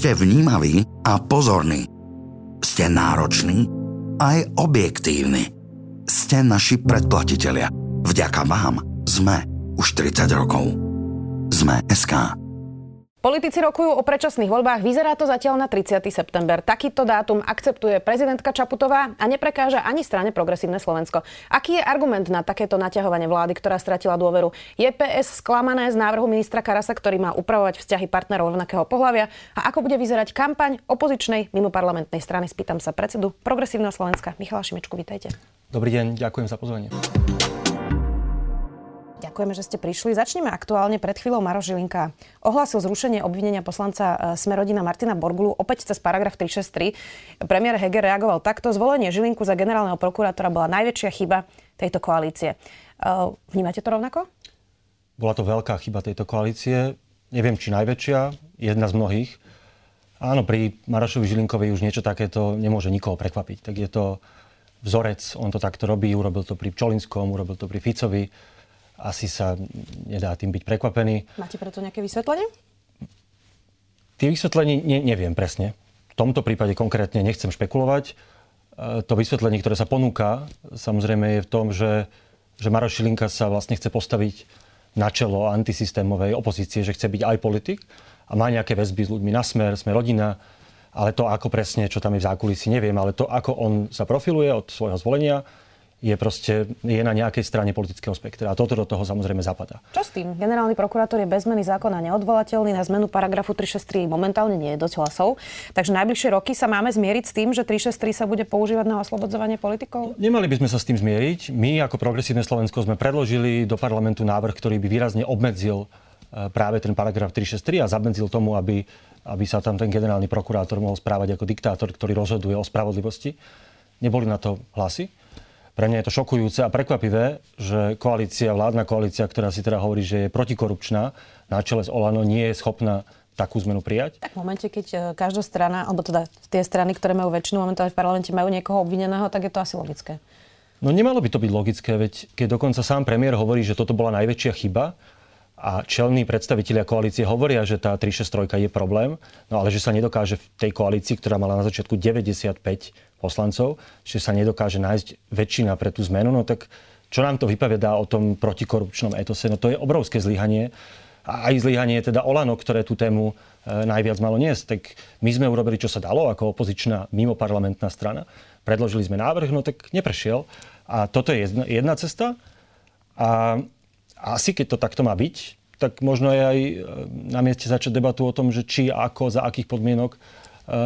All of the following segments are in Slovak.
ste vnímaví a pozorní. Ste nároční aj objektívni. Ste naši predplatitelia. Vďaka vám sme už 30 rokov. Sme SK. Politici rokujú o predčasných voľbách. Vyzerá to zatiaľ na 30. september. Takýto dátum akceptuje prezidentka Čaputová a neprekáža ani strane Progresívne Slovensko. Aký je argument na takéto naťahovanie vlády, ktorá stratila dôveru? Je PS sklamané z návrhu ministra Karasa, ktorý má upravovať vzťahy partnerov rovnakého pohľavia? A ako bude vyzerať kampaň opozičnej mimoparlamentnej strany? Spýtam sa predsedu Progresívneho Slovenska Michala Šimečku. Vítajte. Dobrý deň, ďakujem za pozvanie. Ďakujeme, že ste prišli. Začneme aktuálne. Pred chvíľou Maro Žilinka ohlásil zrušenie obvinenia poslanca e, Smerodina Martina Borgulu opäť cez paragraf 363. Premiér Heger reagoval takto. Zvolenie Žilinku za generálneho prokurátora bola najväčšia chyba tejto koalície. E, vnímate to rovnako? Bola to veľká chyba tejto koalície. Neviem, či najväčšia, jedna z mnohých. Áno, pri Marošovi Žilinkovi už niečo takéto nemôže nikoho prekvapiť. Tak je to vzorec, on to takto robí, urobil to pri Čolinskom, urobil to pri Ficovi asi sa nedá tým byť prekvapený. Máte preto nejaké vysvetlenie? Tie vysvetlenie ne, neviem presne. V tomto prípade konkrétne nechcem špekulovať. E, to vysvetlenie, ktoré sa ponúka, samozrejme je v tom, že, že Maroš Šilinka sa vlastne chce postaviť na čelo antisystémovej opozície, že chce byť aj politik a má nejaké väzby s ľuďmi na smer, sme rodina, ale to ako presne, čo tam je v zákulisí, neviem, ale to, ako on sa profiluje od svojho zvolenia, je proste je na nejakej strane politického spektra. A toto do toho samozrejme zapadá. Čo s tým? Generálny prokurátor je bez zmeny zákona neodvolateľný. Na zmenu paragrafu 363 momentálne nie je dosť hlasov. Takže najbližšie roky sa máme zmieriť s tým, že 363 sa bude používať na oslobodzovanie politikov? Nemali by sme sa s tým zmieriť. My ako Progresívne Slovensko sme predložili do parlamentu návrh, ktorý by výrazne obmedzil e, práve ten paragraf 363 a zabmedzil tomu, aby, aby sa tam ten generálny prokurátor mohol správať ako diktátor, ktorý rozhoduje o spravodlivosti. Neboli na to hlasy. Pre mňa je to šokujúce a prekvapivé, že koalícia, vládna koalícia, ktorá si teda hovorí, že je protikorupčná, na čele s Olano nie je schopná takú zmenu prijať? Tak v momente, keď e, každá strana, alebo teda tie strany, ktoré majú väčšinu momentálne v parlamente, majú niekoho obvineného, tak je to asi logické. No nemalo by to byť logické, veď keď dokonca sám premiér hovorí, že toto bola najväčšia chyba, a čelní predstavitelia koalície hovoria, že tá 363 je problém, no ale že sa nedokáže v tej koalícii, ktorá mala na začiatku 95 poslancov, že sa nedokáže nájsť väčšina pre tú zmenu, no tak čo nám to vypovedá o tom protikorupčnom etose? No to je obrovské zlyhanie. A aj zlyhanie je teda Olano, ktoré tú tému e, najviac malo niesť. Tak my sme urobili, čo sa dalo ako opozičná mimoparlamentná strana. Predložili sme návrh, no tak neprešiel. A toto je jedna, jedna cesta. A asi keď to takto má byť, tak možno je aj e, na mieste začať debatu o tom, že či, ako, za akých podmienok e,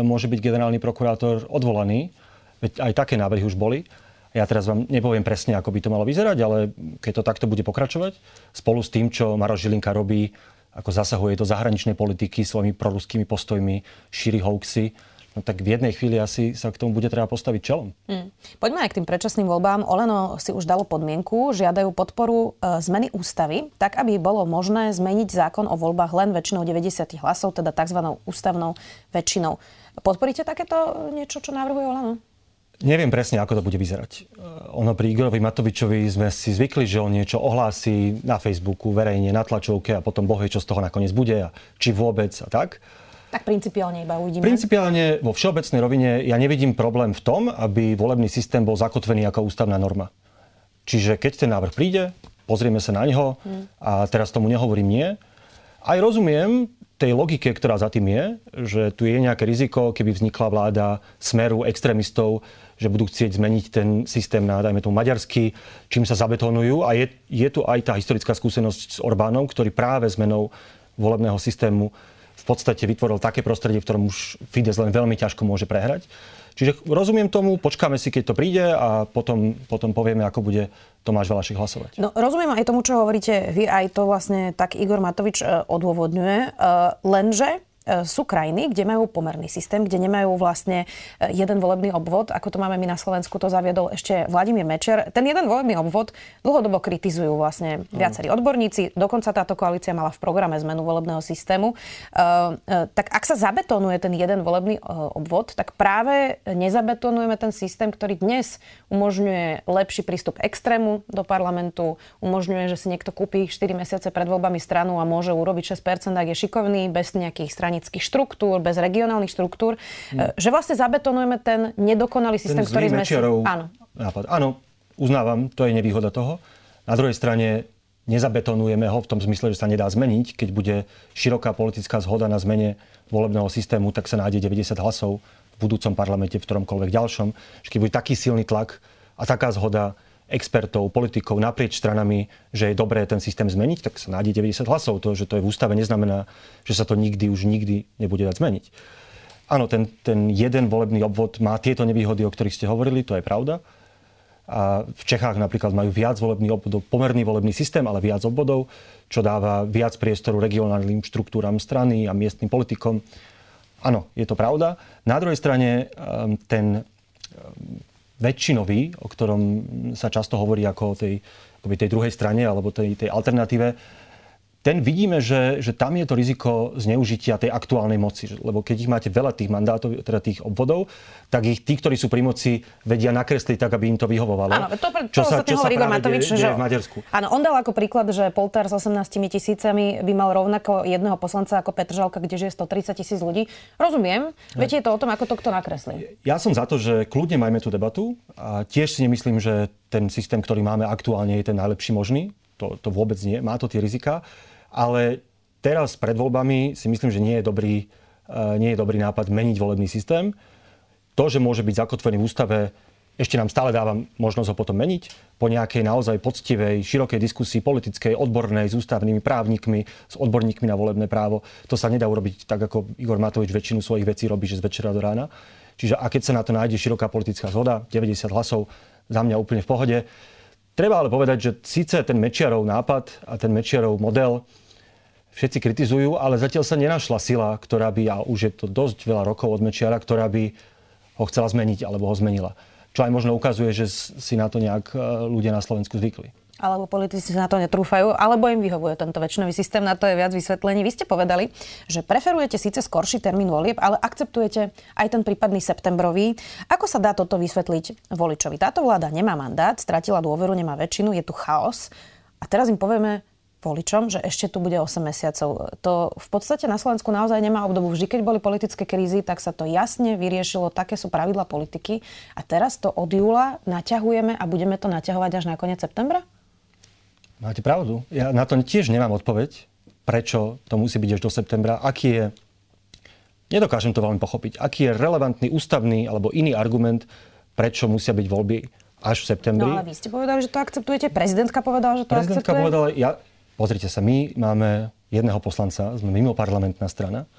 môže byť generálny prokurátor odvolaný. Veď aj také návrhy už boli. Ja teraz vám nepoviem presne, ako by to malo vyzerať, ale keď to takto bude pokračovať, spolu s tým, čo Maroš Žilinka robí, ako zasahuje do zahraničnej politiky svojimi proruskými postojmi, šíri hoaxy, no tak v jednej chvíli asi sa k tomu bude treba postaviť čelom. Hmm. Poďme aj k tým predčasným voľbám. Oleno si už dalo podmienku, žiadajú podporu e, zmeny ústavy, tak aby bolo možné zmeniť zákon o voľbách len väčšinou 90 hlasov, teda tzv. ústavnou väčšinou. Podporíte takéto niečo, čo navrhuje Oleno? Neviem presne, ako to bude vyzerať. Ono pri Igorovi Matovičovi sme si zvykli, že on niečo ohlási na Facebooku, verejne, na tlačovke a potom bohvie, čo z toho nakoniec bude a či vôbec a tak. Tak principiálne iba uvidíme. Principiálne vo všeobecnej rovine ja nevidím problém v tom, aby volebný systém bol zakotvený ako ústavná norma. Čiže keď ten návrh príde, pozrieme sa na neho a teraz tomu nehovorím nie. Aj rozumiem tej logike, ktorá za tým je, že tu je nejaké riziko, keby vznikla vláda smeru extrémistov, že budú chcieť zmeniť ten systém na, dajme tomu, maďarský, čím sa zabetonujú. A je, je tu aj tá historická skúsenosť s Orbánom, ktorý práve zmenou volebného systému v podstate vytvoril také prostredie, v ktorom už Fides len veľmi ťažko môže prehrať. Čiže rozumiem tomu, počkáme si, keď to príde a potom, potom povieme, ako bude Tomáš Valašek hlasovať. No, rozumiem aj tomu, čo hovoríte vy, aj to vlastne tak Igor Matovič uh, odôvodňuje. Uh, lenže e, sú krajiny, kde majú pomerný systém, kde nemajú vlastne e, jeden volebný obvod, ako to máme my na Slovensku, to zaviedol ešte Vladimír Mečer. Ten jeden volebný obvod dlhodobo kritizujú vlastne viacerí odborníci. Dokonca táto koalícia mala v programe zmenu volebného systému. Tak ak sa zabetonuje ten jeden volebný obvod, tak práve nezabetonujeme ten systém, ktorý dnes umožňuje lepší prístup extrému do parlamentu, umožňuje, že si niekto kúpi 4 mesiace pred voľbami stranu a môže urobiť 6%, ak je šikovný, bez nejakých stranických štruktúr, bez regionálnych štruktúr. Hmm. Že vlastne zabetonujeme ten nedokonalý systém, ten ktorý sme si... Áno. Nápad. Áno, uznávam, to je nevýhoda toho. Na druhej strane nezabetonujeme ho v tom zmysle, že sa nedá zmeniť. Keď bude široká politická zhoda na zmene volebného systému, tak sa nájde 90 hlasov v budúcom parlamente, v ktoromkoľvek ďalšom. Keď bude taký silný tlak a taká zhoda, expertov, politikov naprieč stranami, že je dobré ten systém zmeniť, tak sa nájde 90 hlasov. To, že to je v ústave, neznamená, že sa to nikdy už nikdy nebude dať zmeniť. Áno, ten, ten jeden volebný obvod má tieto nevýhody, o ktorých ste hovorili, to je pravda. A v Čechách napríklad majú viac volebných obvodov, pomerný volebný systém, ale viac obvodov, čo dáva viac priestoru regionálnym štruktúram strany a miestnym politikom. Áno, je to pravda. Na druhej strane ehm, ten väčšinový, o ktorom sa často hovorí ako o tej, tej druhej strane alebo tej, tej alternatíve, ten vidíme, že, že tam je to riziko zneužitia tej aktuálnej moci. Lebo keď ich máte veľa tých mandátov, teda tých obvodov, tak ich tí, ktorí sú pri moci, vedia nakresliť tak, aby im to vyhovovalo. Áno, to, to, čo sa, čo hovorí Igor Matovič, že... v Maďarsku. Áno, on dal ako príklad, že Polter s 18 tisícami by mal rovnako jedného poslanca ako Petr Žalka, kde žije 130 tisíc ľudí. Rozumiem. Viete, je to o tom, ako to kto nakreslí. Ja som za to, že kľudne majme tú debatu a tiež si nemyslím, že ten systém, ktorý máme aktuálne, je ten najlepší možný. To, to vôbec nie. Má to tie rizika. Ale teraz pred voľbami si myslím, že nie je dobrý, eh, nie je dobrý nápad meniť volebný systém. To, že môže byť zakotvený v ústave, ešte nám stále dáva možnosť ho potom meniť po nejakej naozaj poctivej, širokej diskusii politickej, odbornej, s ústavnými právnikmi, s odborníkmi na volebné právo. To sa nedá urobiť tak, ako Igor Matovič väčšinu svojich vecí robí, že z večera do rána. Čiže a keď sa na to nájde široká politická zhoda, 90 hlasov, za mňa úplne v pohode. Treba ale povedať, že síce ten Mečiarov nápad a ten Mečiarov model všetci kritizujú, ale zatiaľ sa nenašla sila, ktorá by, a už je to dosť veľa rokov od Mečiara, ktorá by ho chcela zmeniť alebo ho zmenila. Čo aj možno ukazuje, že si na to nejak e, ľudia na Slovensku zvykli. Alebo politici sa na to netrúfajú, alebo im vyhovuje tento väčšinový systém, na to je viac vysvetlení. Vy ste povedali, že preferujete síce skorší termín volieb, ale akceptujete aj ten prípadný septembrový. Ako sa dá toto vysvetliť voličovi? Táto vláda nemá mandát, stratila dôveru, nemá väčšinu, je tu chaos. A teraz im povieme, voličom, že ešte tu bude 8 mesiacov. To v podstate na Slovensku naozaj nemá obdobu. Vždy, keď boli politické krízy, tak sa to jasne vyriešilo, také sú pravidla politiky. A teraz to od júla naťahujeme a budeme to naťahovať až na koniec septembra? Máte pravdu. Ja na to tiež nemám odpoveď, prečo to musí byť až do septembra. Aký je Nedokážem to veľmi pochopiť. Aký je relevantný ústavný alebo iný argument, prečo musia byť voľby až v septembri. No ale vy ste povedali, že to akceptujete. Prezidentka povedala, že to Prezidentka akceptuje. povedala, ja, Pozrite sa, my máme jedného poslanca, sme mimo parlamentná strana.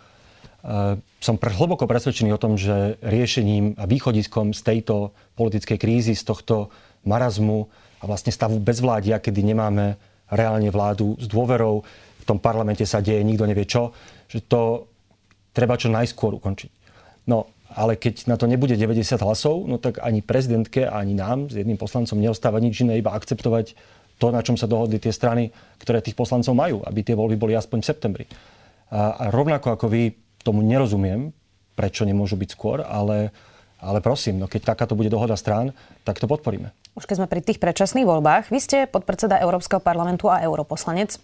Uh, som hlboko presvedčený o tom, že riešením a východiskom z tejto politickej krízy, z tohto marazmu a vlastne stavu bezvládia, kedy nemáme reálne vládu s dôverou, v tom parlamente sa deje, nikto nevie čo, že to treba čo najskôr ukončiť. No, ale keď na to nebude 90 hlasov, no tak ani prezidentke, ani nám s jedným poslancom neostáva nič iné, iba akceptovať to, na čom sa dohodli tie strany, ktoré tých poslancov majú, aby tie voľby boli aspoň v septembri. A, a rovnako ako vy tomu nerozumiem, prečo nemôžu byť skôr, ale, ale prosím, no keď takáto bude dohoda strán, tak to podporíme. Už keď sme pri tých predčasných voľbách, vy ste podpredseda Európskeho parlamentu a europoslanec. E,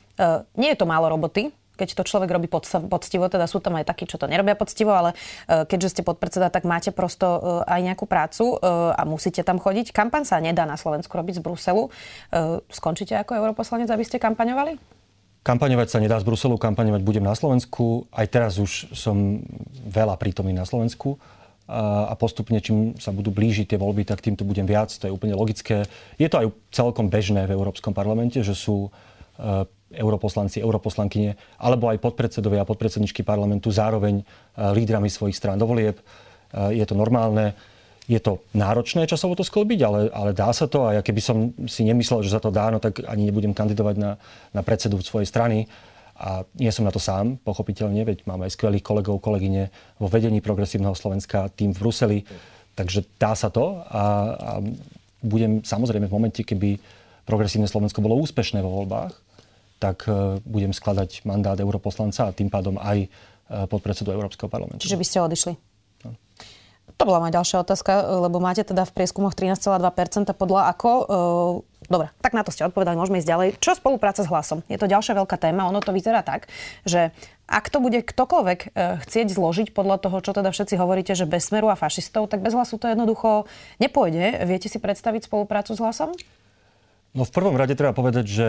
nie je to málo roboty, keď to človek robí poctivo, teda sú tam aj takí, čo to nerobia poctivo, ale e, keďže ste podpredseda, tak máte prosto e, aj nejakú prácu e, a musíte tam chodiť. Kampaň sa nedá na Slovensku robiť z Bruselu. Skončíte ako europoslanec, aby ste kampaňovali? Kampaňovať sa nedá z Bruselu, kampaňovať budem na Slovensku. Aj teraz už som veľa prítomný na Slovensku a postupne, čím sa budú blížiť tie voľby, tak týmto budem viac. To je úplne logické. Je to aj celkom bežné v Európskom parlamente, že sú europoslanci, europoslankyne, alebo aj podpredsedovia a podpredsedničky parlamentu zároveň e, lídrami svojich strán do volieb. E, je to normálne. Je to náročné časovo to sklbiť, ale, ale dá sa to a ja keby som si nemyslel, že sa to dá, no tak ani nebudem kandidovať na, na predsedu svojej strany. A nie som na to sám, pochopiteľne, veď máme aj skvelých kolegov, kolegyne vo vedení progresívneho Slovenska, tým v Bruseli. Takže dá sa to a, a budem samozrejme v momente, keby progresívne Slovensko bolo úspešné vo voľbách, tak e, budem skladať mandát europoslanca a tým pádom aj e, podpredsedu Európskeho parlamentu. Čiže by ste odišli? No. To bola moja ďalšia otázka, lebo máte teda v prieskumoch 13,2% podľa ako. E, dobre, tak na to ste odpovedali, môžeme ísť ďalej. Čo spolupráca s hlasom? Je to ďalšia veľká téma. Ono to vyzerá tak, že ak to bude ktokoľvek e, chcieť zložiť podľa toho, čo teda všetci hovoríte, že bez smeru a fašistov, tak bez hlasu to jednoducho nepôjde. Viete si predstaviť spoluprácu s hlasom? No v prvom rade treba povedať, že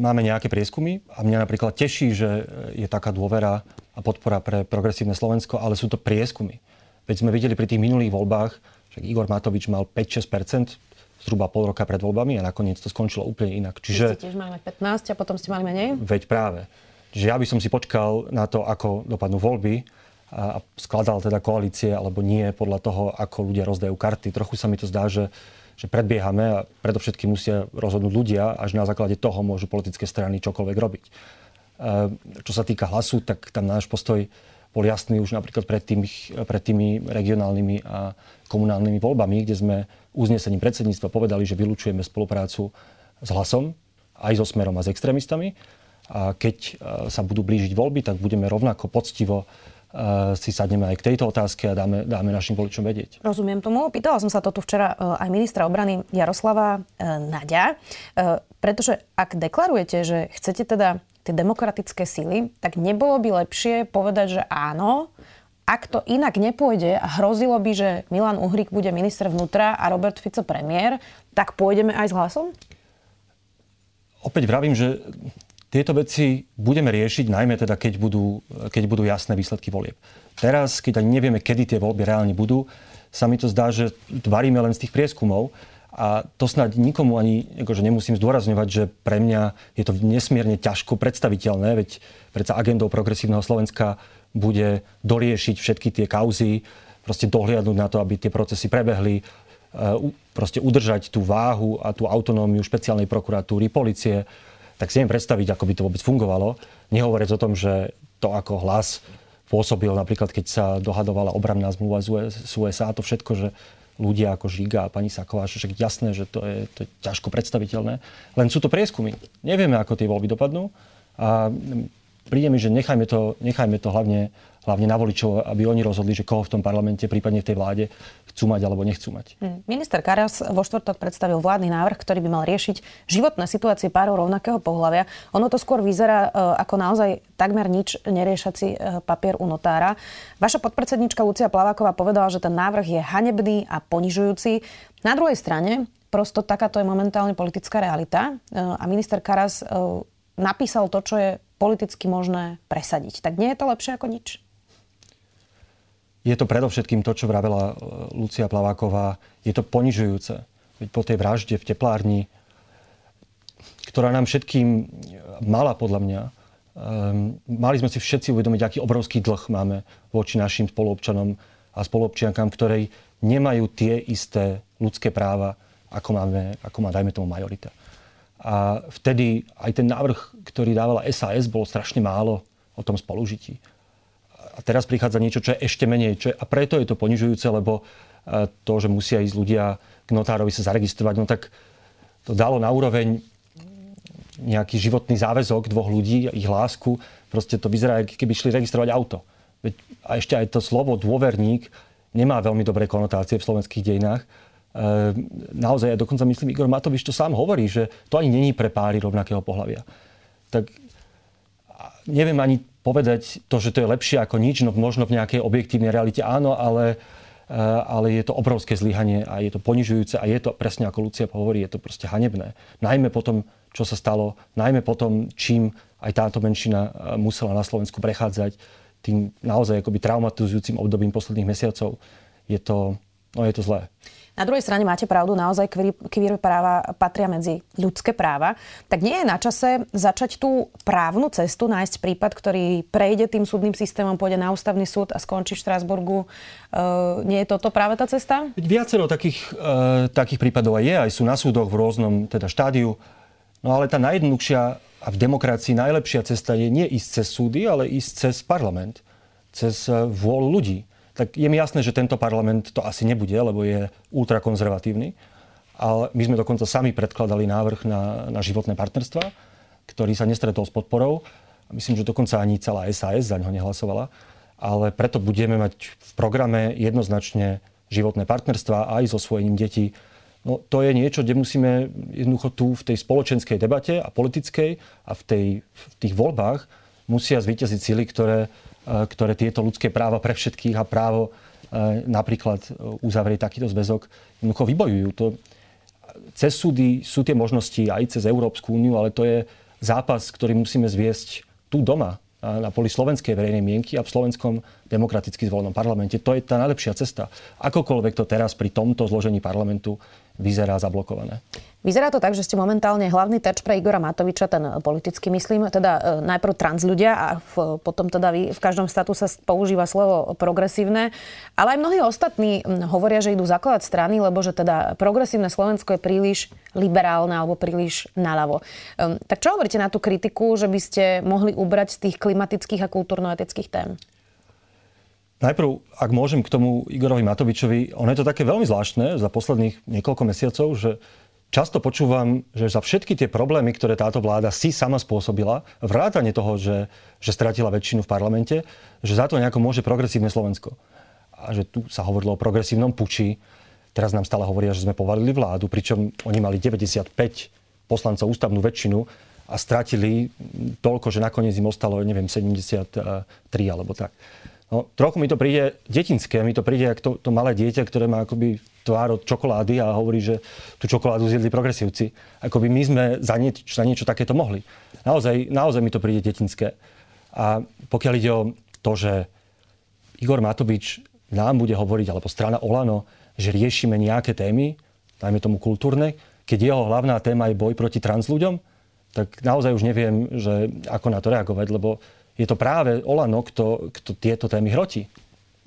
máme nejaké prieskumy a mňa napríklad teší, že je taká dôvera a podpora pre progresívne Slovensko, ale sú to prieskumy. Veď sme videli pri tých minulých voľbách, že Igor Matovič mal 5-6 zhruba pol roka pred voľbami a nakoniec to skončilo úplne inak. Čiže... Vy ste tiež mali 15 a potom ste mali menej? Veď práve. Čiže ja by som si počkal na to, ako dopadnú voľby a skladal teda koalície, alebo nie podľa toho, ako ľudia rozdajú karty. Trochu sa mi to zdá, že, že predbiehame a predovšetkým musia rozhodnúť ľudia, až na základe toho môžu politické strany čokoľvek robiť. E, čo sa týka hlasu, tak tam náš postoj bol jasný už napríklad pred tými, pred tými regionálnymi a komunálnymi voľbami, kde sme uznesením predsedníctva povedali, že vylúčujeme spoluprácu s hlasom, aj so smerom a s extrémistami. A keď e, sa budú blížiť voľby, tak budeme rovnako poctivo si sadneme aj k tejto otázke a dáme, dáme našim voličom vedieť. Rozumiem tomu. Pýtala som sa to tu včera e, aj ministra obrany Jaroslava Naďa, pretože ak deklarujete, že chcete teda tie demokratické sily, tak nebolo by lepšie povedať, že áno, ak to inak nepôjde a hrozilo by, že Milan Uhrik bude minister vnútra a Robert Fico premiér, tak pôjdeme aj s hlasom? Opäť vravím, že tieto veci budeme riešiť, najmä teda, keď budú, keď budú jasné výsledky volieb. Teraz, keď ani nevieme, kedy tie voľby reálne budú, sa mi to zdá, že varíme len z tých prieskumov a to snáď nikomu ani akože nemusím zdôrazňovať, že pre mňa je to nesmierne ťažko predstaviteľné, veď predsa agendou progresívneho Slovenska bude doriešiť všetky tie kauzy, proste dohliadnúť na to, aby tie procesy prebehli, e, proste udržať tú váhu a tú autonómiu špeciálnej prokuratúry, policie, tak si neviem predstaviť, ako by to vôbec fungovalo. Nehovoriac o tom, že to ako hlas pôsobil napríklad, keď sa dohadovala obranná zmluva z USA, to všetko, že ľudia ako Žiga a pani Saková, že jasné, že to je, to je ťažko predstaviteľné. Len sú to prieskumy. Nevieme, ako tie voľby dopadnú. A príde mi, že nechajme to, nechajme to hlavne, hlavne na voličov, aby oni rozhodli, že koho v tom parlamente, prípadne v tej vláde chcú mať alebo nechcú mať. Hm. Minister Karas vo štvrtok predstavil vládny návrh, ktorý by mal riešiť životné situácie párov rovnakého pohľavia. Ono to skôr vyzerá e, ako naozaj takmer nič neriešací e, papier u notára. Vaša podpredsednička Lucia Plaváková povedala, že ten návrh je hanebný a ponižujúci. Na druhej strane, prosto takáto je momentálne politická realita e, a minister Karas napísal to, čo je politicky možné presadiť. Tak nie je to lepšie ako nič? Je to predovšetkým to, čo vravela e, Lucia Plaváková. Je to ponižujúce. Veď po tej vražde v teplárni, ktorá nám všetkým mala podľa mňa, um, mali sme si všetci uvedomiť, aký obrovský dlh máme voči našim spoluobčanom a spoluobčiankám, ktorej nemajú tie isté ľudské práva, ako, máme, ako má, dajme tomu, majorita. A vtedy aj ten návrh, ktorý dávala SAS, bolo strašne málo o tom spolužití a teraz prichádza niečo, čo je ešte menej. Čo je, a preto je to ponižujúce, lebo e, to, že musia ísť ľudia k notárovi sa zaregistrovať, no tak to dalo na úroveň nejaký životný záväzok dvoch ľudí, ich lásku. Proste to vyzerá, keby šli registrovať auto. A ešte aj to slovo dôverník nemá veľmi dobré konotácie v slovenských dejinách. E, naozaj, ja dokonca myslím, Igor Matovič to sám hovorí, že to ani není pre páry rovnakého pohľavia. Tak neviem ani povedať to, že to je lepšie ako nič, no možno v nejakej objektívnej realite áno, ale, eh, ale je to obrovské zlyhanie a je to ponižujúce a je to presne ako Lucia hovorí, je to proste hanebné. Najmä po tom, čo sa stalo, najmä po tom, čím aj táto menšina eh, musela na Slovensku prechádzať tým naozaj akoby traumatizujúcim obdobím posledných mesiacov. Je to, no je to zlé. Na druhej strane máte pravdu, naozaj kvír práva patria medzi ľudské práva. Tak nie je na čase začať tú právnu cestu, nájsť prípad, ktorý prejde tým súdnym systémom, pôjde na ústavný súd a skončí v Štrásburgu. Uh, nie je toto práve tá cesta? Viacero takých, uh, takých prípadov aj je, aj sú na súdoch v rôznom teda štádiu. No ale tá najjednoduchšia A v demokracii najlepšia cesta je nie ísť cez súdy, ale ísť cez parlament, cez e, vôľu ľudí. Tak je mi jasné, že tento parlament to asi nebude, lebo je ultrakonzervatívny. Ale my sme dokonca sami predkladali návrh na, na životné partnerstva, ktorý sa nestretol s podporou. Myslím, že dokonca ani celá SAS za ňo nehlasovala. Ale preto budeme mať v programe jednoznačne životné partnerstva aj so svojením detí No, to je niečo, kde musíme jednoducho tu v tej spoločenskej debate a politickej a v, tej, v tých voľbách musia zvýťaziť sily, ktoré, ktoré tieto ľudské práva pre všetkých a právo e, napríklad e, uzavrieť takýto zväzok jednoducho vybojujú. To, cez súdy sú tie možnosti aj cez Európsku úniu, ale to je zápas, ktorý musíme zviesť tu doma, na poli slovenskej verejnej mienky a v slovenskom demokraticky zvolenom parlamente. To je tá najlepšia cesta. Akokoľvek to teraz pri tomto zložení parlamentu vyzerá zablokované. Vyzerá to tak, že ste momentálne hlavný terč pre Igora Matoviča, ten politický myslím, teda e, najprv trans ľudia a v, potom teda vy, v každom statuse používa slovo progresívne, ale aj mnohí ostatní hovoria, že idú zakladať strany, lebo že teda progresívne Slovensko je príliš liberálne alebo príliš naľavo. Um, tak čo hovoríte na tú kritiku, že by ste mohli ubrať z tých klimatických a kultúrno-etických tém? Najprv, ak môžem k tomu Igorovi Matovičovi, ono je to také veľmi zvláštne za posledných niekoľko mesiacov, že často počúvam, že za všetky tie problémy, ktoré táto vláda si sama spôsobila, vrátane toho, že, že stratila väčšinu v parlamente, že za to nejako môže progresívne Slovensko. A že tu sa hovorilo o progresívnom puči. Teraz nám stále hovoria, že sme povalili vládu, pričom oni mali 95 poslancov ústavnú väčšinu a stratili toľko, že nakoniec im ostalo, neviem, 73 alebo tak. No, trochu mi to príde detinské, mi to príde ako to, to malé dieťa, ktoré má akoby tvár od čokolády a hovorí, že tú čokoládu zjedli progresívci. Akoby my sme za, nie, za niečo takéto mohli. Naozaj, naozaj mi to príde detinské. A pokiaľ ide o to, že Igor Matovič nám bude hovoriť, alebo strana Olano, že riešime nejaké témy, dajme tomu kultúrne, keď jeho hlavná téma je boj proti trans ľuďom, tak naozaj už neviem, že ako na to reagovať, lebo je to práve Olano, kto, kto tieto témy hrotí.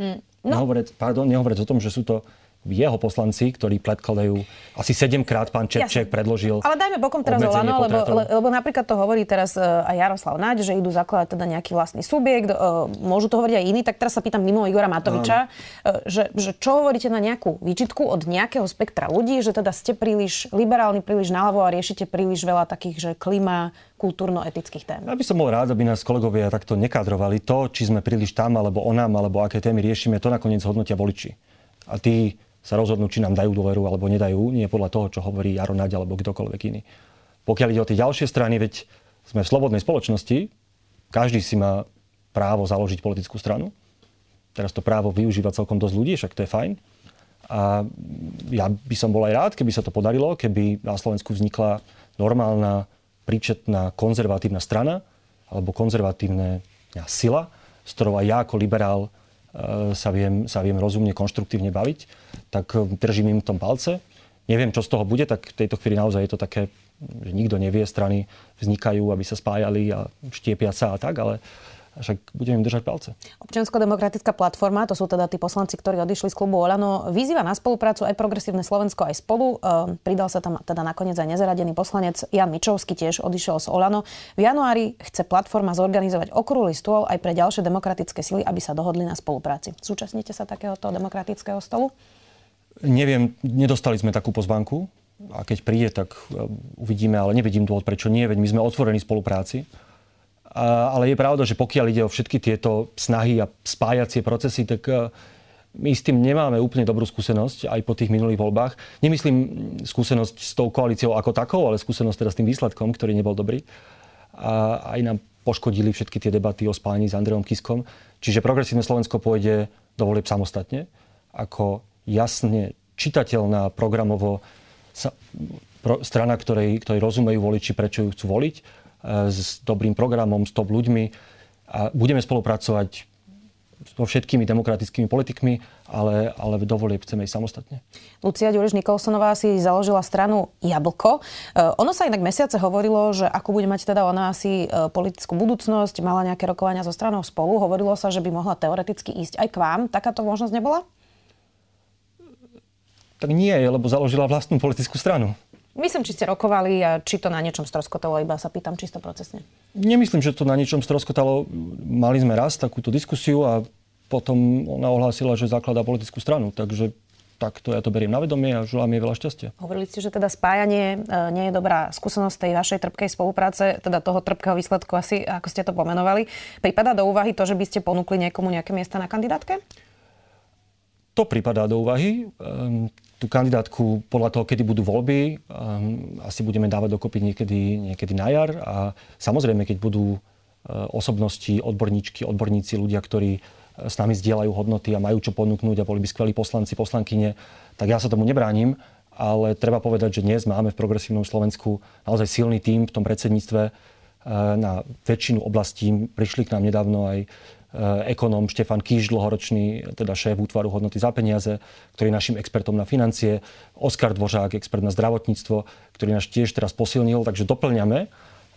Mm. No. Nehovoriac, pardon, nehovoriac o tom, že sú to jeho poslanci, ktorí predkladajú asi 7 krát pán Čepček Jasne. predložil. Ale dajme bokom teraz Olano, lebo, le, lebo napríklad to hovorí teraz uh, aj Jaroslav Naď, že idú zakladať teda nejaký vlastný subjekt, uh, môžu to hovoriť aj iní, tak teraz sa pýtam mimo Igora Matoviča, uh, že, že čo hovoríte na nejakú výčitku od nejakého spektra ľudí, že teda ste príliš liberálni, príliš naľavo a riešite príliš veľa takých, že klima, kultúrno-etických tém. Ja by som bol rád, aby nás kolegovia takto nekadrovali. To, či sme príliš tam, alebo onám, alebo aké témy riešime, to nakoniec hodnotia voliči. A tí sa rozhodnú, či nám dajú dôveru alebo nedajú, nie podľa toho, čo hovorí Jaro Naď alebo kdokoľvek iný. Pokiaľ ide o tie ďalšie strany, veď sme v slobodnej spoločnosti, každý si má právo založiť politickú stranu. Teraz to právo využíva celkom dosť ľudí, však to je fajn. A ja by som bol aj rád, keby sa to podarilo, keby na Slovensku vznikla normálna, príčetná, konzervatívna strana alebo konzervatívna sila, s ktorou aj ja ako liberál sa viem, sa viem rozumne, konštruktívne baviť, tak e, držím im v tom palce. Neviem, čo z toho bude, tak v tejto chvíli naozaj je to také, že nikto nevie, strany vznikajú, aby sa spájali a štiepia sa a tak, ale však budeme im držať palce. Občiansko-demokratická platforma, to sú teda tí poslanci, ktorí odišli z klubu Olano, vyzýva na spoluprácu aj Progresívne Slovensko, aj spolu. E, pridal sa tam teda nakoniec aj nezaradený poslanec Jan Mičovský, tiež odišiel z Olano. V januári chce platforma zorganizovať okrúhly stôl aj pre ďalšie demokratické sily, aby sa dohodli na spolupráci. Súčasníte sa takéhoto demokratického stolu? Neviem, nedostali sme takú pozvánku a keď príde, tak e, uvidíme, ale nevidím dôvod, prečo nie, veď my sme otvorení spolupráci ale je pravda, že pokiaľ ide o všetky tieto snahy a spájacie procesy, tak e, my s tým nemáme úplne dobrú skúsenosť aj po tých minulých voľbách. Nemyslím skúsenosť s tou koalíciou ako takou, ale skúsenosť teda s tým výsledkom, ktorý nebol dobrý. A aj nám poškodili všetky tie debaty o spájaní s Andreom Kiskom. Čiže progresívne Slovensko pôjde do volieb samostatne, ako jasne čitateľná programovo strana, ktorej, ktorej rozumejú voliči, prečo ju chcú voliť s dobrým programom, s top ľuďmi a budeme spolupracovať so všetkými demokratickými politikmi, ale, ale do volieb chceme ísť samostatne. Lucia Ďuriš Nikolsonová si založila stranu Jablko. E, ono sa inak mesiace hovorilo, že ako bude mať teda ona asi e, politickú budúcnosť, mala nejaké rokovania so stranou spolu. Hovorilo sa, že by mohla teoreticky ísť aj k vám. Takáto možnosť nebola? Tak nie, lebo založila vlastnú politickú stranu. Myslím, či ste rokovali a či to na niečom stroskotalo, iba sa pýtam čisto procesne. Nemyslím, že to na niečom stroskotalo. Mali sme raz takúto diskusiu a potom ona ohlásila, že zakladá politickú stranu. Takže takto ja to beriem na vedomie a želám jej veľa šťastia. Hovorili ste, že teda spájanie e, nie je dobrá skúsenosť tej vašej trpkej spolupráce, teda toho trpkého výsledku asi, ako ste to pomenovali. Prípada do úvahy to, že by ste ponúkli niekomu nejaké miesta na kandidátke? To pripadá do úvahy. Tú kandidátku podľa toho, kedy budú voľby, um, asi budeme dávať dokopy niekedy, niekedy na jar. A samozrejme, keď budú uh, osobnosti, odborníčky, odborníci, ľudia, ktorí uh, s nami zdieľajú hodnoty a majú čo ponúknuť a boli by skvelí poslanci, poslankyne, tak ja sa tomu nebránim. Ale treba povedať, že dnes máme v progresívnom Slovensku naozaj silný tím v tom predsedníctve uh, na väčšinu oblastí. Prišli k nám nedávno aj Eh, ekonóm Štefan Kíš, dlhoročný teda šéf útvaru hodnoty za peniaze, ktorý je našim expertom na financie, Oskar Dvořák, expert na zdravotníctvo, ktorý nás tiež teraz posilnil, takže doplňame eh,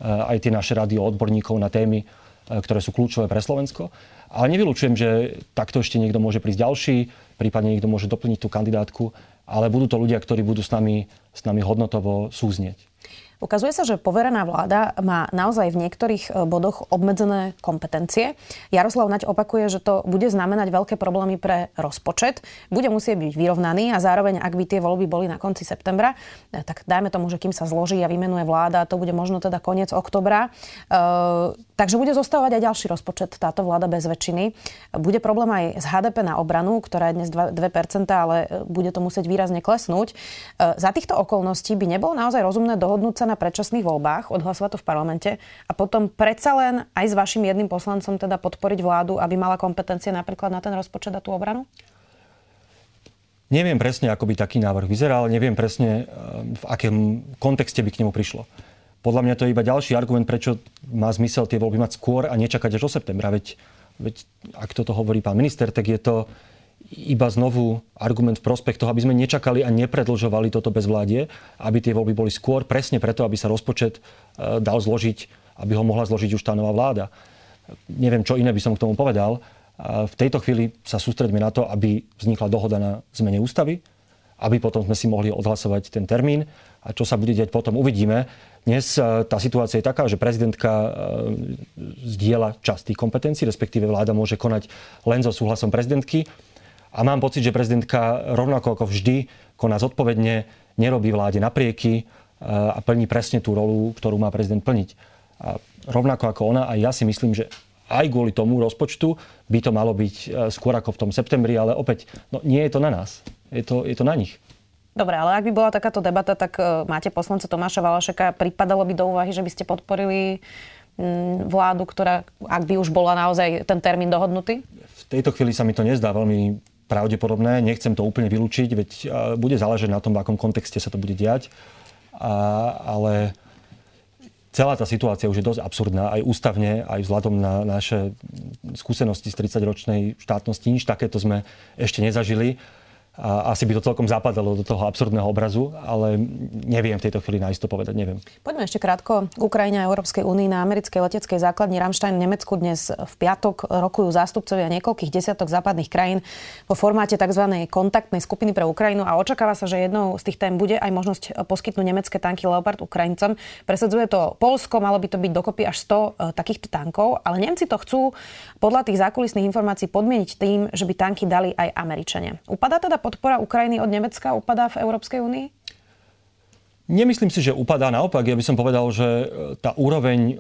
aj tie naše rady odborníkov na témy, eh, ktoré sú kľúčové pre Slovensko. Ale nevylučujem, že takto ešte niekto môže prísť ďalší, prípadne niekto môže doplniť tú kandidátku, ale budú to ľudia, ktorí budú s nami, s nami hodnotovo súznieť. Ukazuje sa, že poverená vláda má naozaj v niektorých e, bodoch obmedzené kompetencie. Jaroslav Naď opakuje, že to bude znamenať veľké problémy pre rozpočet. Bude musieť byť vyrovnaný a zároveň, ak by tie voľby boli na konci septembra, e, tak dajme tomu, že kým sa zloží a vymenuje vláda, to bude možno teda koniec oktobra. E, takže bude zostávať aj ďalší rozpočet táto vláda bez väčšiny. Bude problém aj s HDP na obranu, ktorá je dnes 2%, ale bude to musieť výrazne klesnúť. Za týchto okolností by nebolo naozaj rozumné dohodnúť sa na predčasných voľbách, odhlasovať to v parlamente a potom predsa len aj s vašim jedným poslancom teda podporiť vládu, aby mala kompetencie napríklad na ten rozpočet a tú obranu? Neviem presne, ako by taký návrh vyzeral, neviem presne, eh, v akém kontexte by k nemu prišlo. Podľa mňa to je iba ďalší argument, prečo má zmysel tie voľby mať skôr a nečakať až do septembra. Veď, veď ak toto hovorí pán minister, tak je to iba znovu argument v prospech toho, aby sme nečakali a nepredlžovali toto bezvládie, aby tie voľby boli skôr, presne preto, aby sa rozpočet e, dal zložiť, aby ho mohla zložiť už tá nová vláda. Neviem, čo iné by som k tomu povedal. V tejto chvíli sa sústredíme na to, aby vznikla dohoda na zmene ústavy, aby potom sme si mohli odhlasovať ten termín. A čo sa bude diať potom, uvidíme. Dnes e, tá situácia je taká, že prezidentka e, zdieľa časť tých kompetencií, respektíve vláda môže konať len so súhlasom prezidentky. A mám pocit, že prezidentka rovnako ako vždy koná zodpovedne, nerobí vláde naprieky e, a plní presne tú rolu, ktorú má prezident plniť. A rovnako ako ona, aj ja si myslím, že aj kvôli tomu rozpočtu by to malo byť e, skôr ako v tom septembri, ale opäť, no nie je to na nás, je to, je to na nich. Dobre, ale ak by bola takáto debata, tak uh, máte poslanca Tomáša Valašeka, pripadalo by do úvahy, že by ste podporili um, vládu, ktorá, ak by už bola naozaj ten termín dohodnutý? V tejto chvíli sa mi to nezdá veľmi pravdepodobné. Nechcem to úplne vylúčiť, veď bude záležať na tom, v akom kontexte sa to bude diať. A, ale celá tá situácia už je dosť absurdná, aj ústavne, aj vzhľadom na naše skúsenosti z 30-ročnej štátnosti. Nič takéto sme ešte nezažili a asi by to celkom zapadalo do toho absurdného obrazu, ale neviem v tejto chvíli nájsť to povedať, neviem. Poďme ešte krátko k Ukrajine a Európskej únii. Na americkej leteckej základni Ramstein v Nemecku dnes v piatok rokujú zástupcovia niekoľkých desiatok západných krajín vo formáte tzv. kontaktnej skupiny pre Ukrajinu a očakáva sa, že jednou z tých tém bude aj možnosť poskytnúť nemecké tanky Leopard Ukrajincom. Presadzuje to Polsko, malo by to byť dokopy až 100 e, takýchto tankov, ale Nemci to chcú podľa tých zákulisných informácií podmieniť tým, že by tanky dali aj Američania. Upadá teda podpora Ukrajiny od Nemecka upadá v Európskej únii? Nemyslím si, že upadá naopak. Ja by som povedal, že e, tá úroveň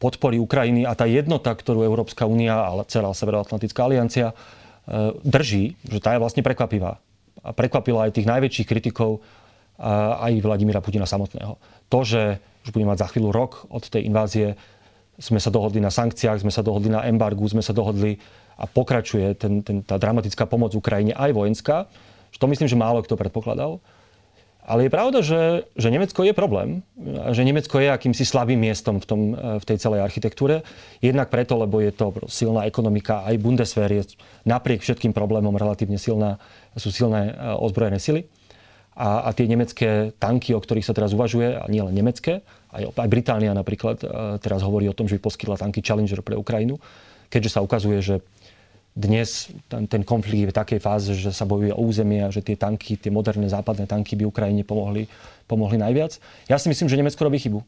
podpory Ukrajiny a tá jednota, ktorú Európska únia a celá Severoatlantická aliancia e, drží, že tá je vlastne prekvapivá. A prekvapila aj tých najväčších kritikov, aj Vladimíra Putina samotného. To, že už budeme mať za chvíľu rok od tej invázie, sme sa dohodli na sankciách, sme sa dohodli na embargu, sme sa dohodli a pokračuje ten, ten, tá dramatická pomoc Ukrajine aj vojenská, to myslím, že málo kto predpokladal. Ale je pravda, že, že Nemecko je problém. Že Nemecko je akýmsi slabým miestom v, tom, v tej celej architektúre. Jednak preto, lebo je to silná ekonomika. Aj Bundeswehr je napriek všetkým problémom relatívne silná, sú silné e, ozbrojené sily. A, a tie nemecké tanky, o ktorých sa teraz uvažuje, a nie len nemecké, aj, aj Británia napríklad e, teraz hovorí o tom, že by poskytla tanky Challenger pre Ukrajinu, keďže sa ukazuje, že dnes ten, ten konflikt je v takej fáze, že sa bojuje o územie a že tie tanky, tie moderné západné tanky by Ukrajine pomohli, pomohli najviac. Ja si myslím, že Nemecko robí chybu.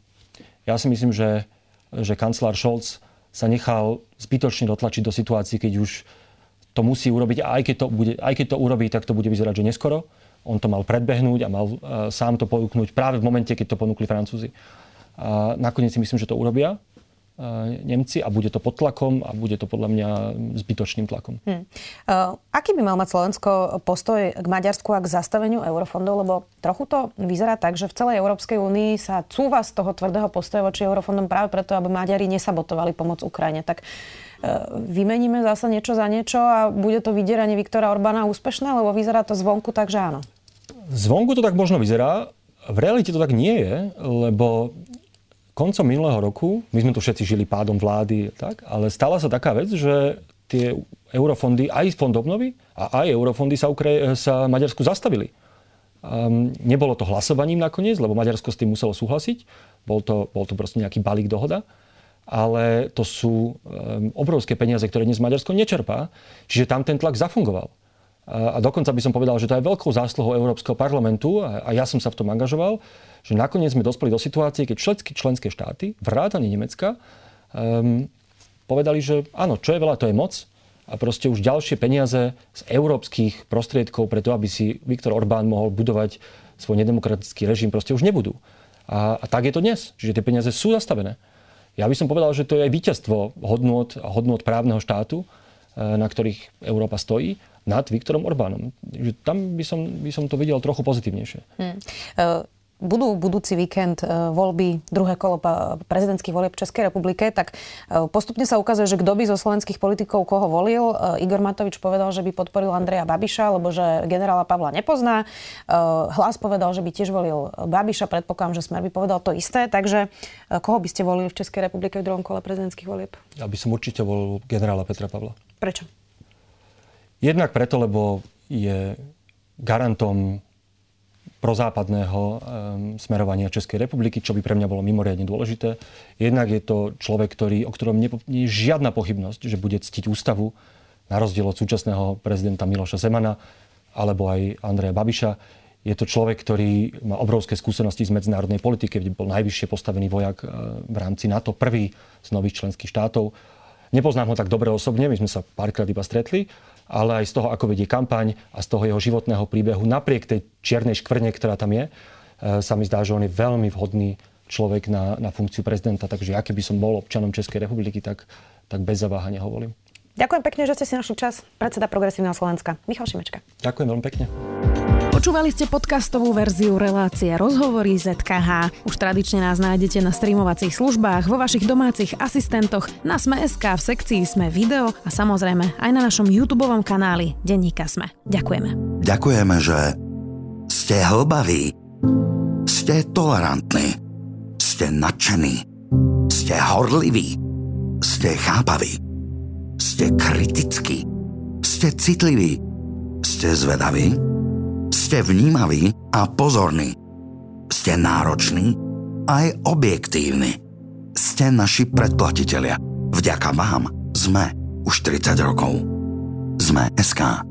Ja si myslím, že, že kancelár Scholz sa nechal zbytočne dotlačiť do situácií, keď už to musí urobiť a aj keď to, bude, aj keď to urobí, tak to bude vyzerať, že neskoro. On to mal predbehnúť a mal uh, sám to ponúknuť práve v momente, keď to ponúkli Francúzi. A nakoniec si myslím, že to urobia. Nemci a bude to pod tlakom a bude to podľa mňa zbytočným tlakom. Hmm. Aký by mal mať Slovensko postoj k Maďarsku a k zastaveniu eurofondov? Lebo trochu to vyzerá tak, že v celej Európskej únii sa cúva z toho tvrdého postoja voči eurofondom práve preto, aby Maďari nesabotovali pomoc Ukrajine. Tak uh, vymeníme zase niečo za niečo a bude to vydieranie Viktora Orbána úspešné, lebo vyzerá to zvonku tak, že áno. Zvonku to tak možno vyzerá, v realite to tak nie je, lebo koncom minulého roku, my sme tu všetci žili pádom vlády, tak, ale stala sa taká vec, že tie eurofondy, aj fond obnovy a aj eurofondy sa, Ukra- sa Maďarsku zastavili. Um, nebolo to hlasovaním nakoniec, lebo Maďarsko s tým muselo súhlasiť. Bol to, bol to proste nejaký balík dohoda. Ale to sú um, obrovské peniaze, ktoré dnes Maďarsko nečerpá. Čiže tam ten tlak zafungoval. A, dokonca by som povedal, že to je veľkou zásluhou Európskeho parlamentu a, ja som sa v tom angažoval, že nakoniec sme dospeli do situácie, keď všetky členské štáty, vrátane Nemecka, um, povedali, že áno, čo je veľa, to je moc a proste už ďalšie peniaze z európskych prostriedkov preto, aby si Viktor Orbán mohol budovať svoj nedemokratický režim, proste už nebudú. A, a tak je to dnes. Čiže tie peniaze sú zastavené. Ja by som povedal, že to je aj víťazstvo hodnot hodnot právneho štátu, e, na ktorých Európa stojí, nad Viktorom Orbánom. Že tam by som, by som to videl trochu pozitívnejšie. Hmm. Uh budú budúci víkend e, voľby, druhé kolo prezidentských volieb v Českej republike, tak e, postupne sa ukazuje, že kto by zo slovenských politikov koho volil. Igor Matovič povedal, že by podporil Andreja Babiša, lebo že generála Pavla nepozná. Hlas povedal, že by tiež volil Babiša, predpokladám, že Smer by povedal to isté. Takže koho by ste volili v Českej republike v druhom kole prezidentských volieb? Ja by som určite volil generála Petra Pavla. Prečo? Jednak preto, lebo je garantom prozápadného um, smerovania Českej republiky, čo by pre mňa bolo mimoriadne dôležité. Jednak je to človek, ktorý, o ktorom nie, nie je žiadna pochybnosť, že bude ctiť ústavu, na rozdiel od súčasného prezidenta Miloša Zemana alebo aj Andreja Babiša. Je to človek, ktorý má obrovské skúsenosti z medzinárodnej politiky, kde bol najvyššie postavený vojak e, v rámci NATO, prvý z nových členských štátov. Nepoznám ho tak dobre osobne, my sme sa párkrát iba stretli, ale aj z toho, ako vedie kampaň a z toho jeho životného príbehu, napriek tej čiernej škvrne, ktorá tam je, e, sa mi zdá, že on je veľmi vhodný človek na, na funkciu prezidenta. Takže ja keby som bol občanom Českej republiky, tak, tak bez zaváhania ho volím. Ďakujem pekne, že ste si našli čas. Predseda Progresívneho Slovenska, Michal Šimečka. Ďakujem veľmi pekne. Počúvali ste podcastovú verziu relácie Rozhovory ZKH. Už tradične nás nájdete na streamovacích službách, vo vašich domácich asistentoch, na Sme.sk, v sekcii Sme video a samozrejme aj na našom YouTube kanáli Denníka Sme. Ďakujeme. Ďakujeme, že ste hlbaví, ste tolerantní, ste nadšení, ste horliví, ste chápaví, ste kritickí, ste citliví, ste zvedaví, ste vnímaví a pozorní. Ste nároční aj objektívni. Ste naši predplatitelia. Vďaka vám sme už 30 rokov. Sme SK.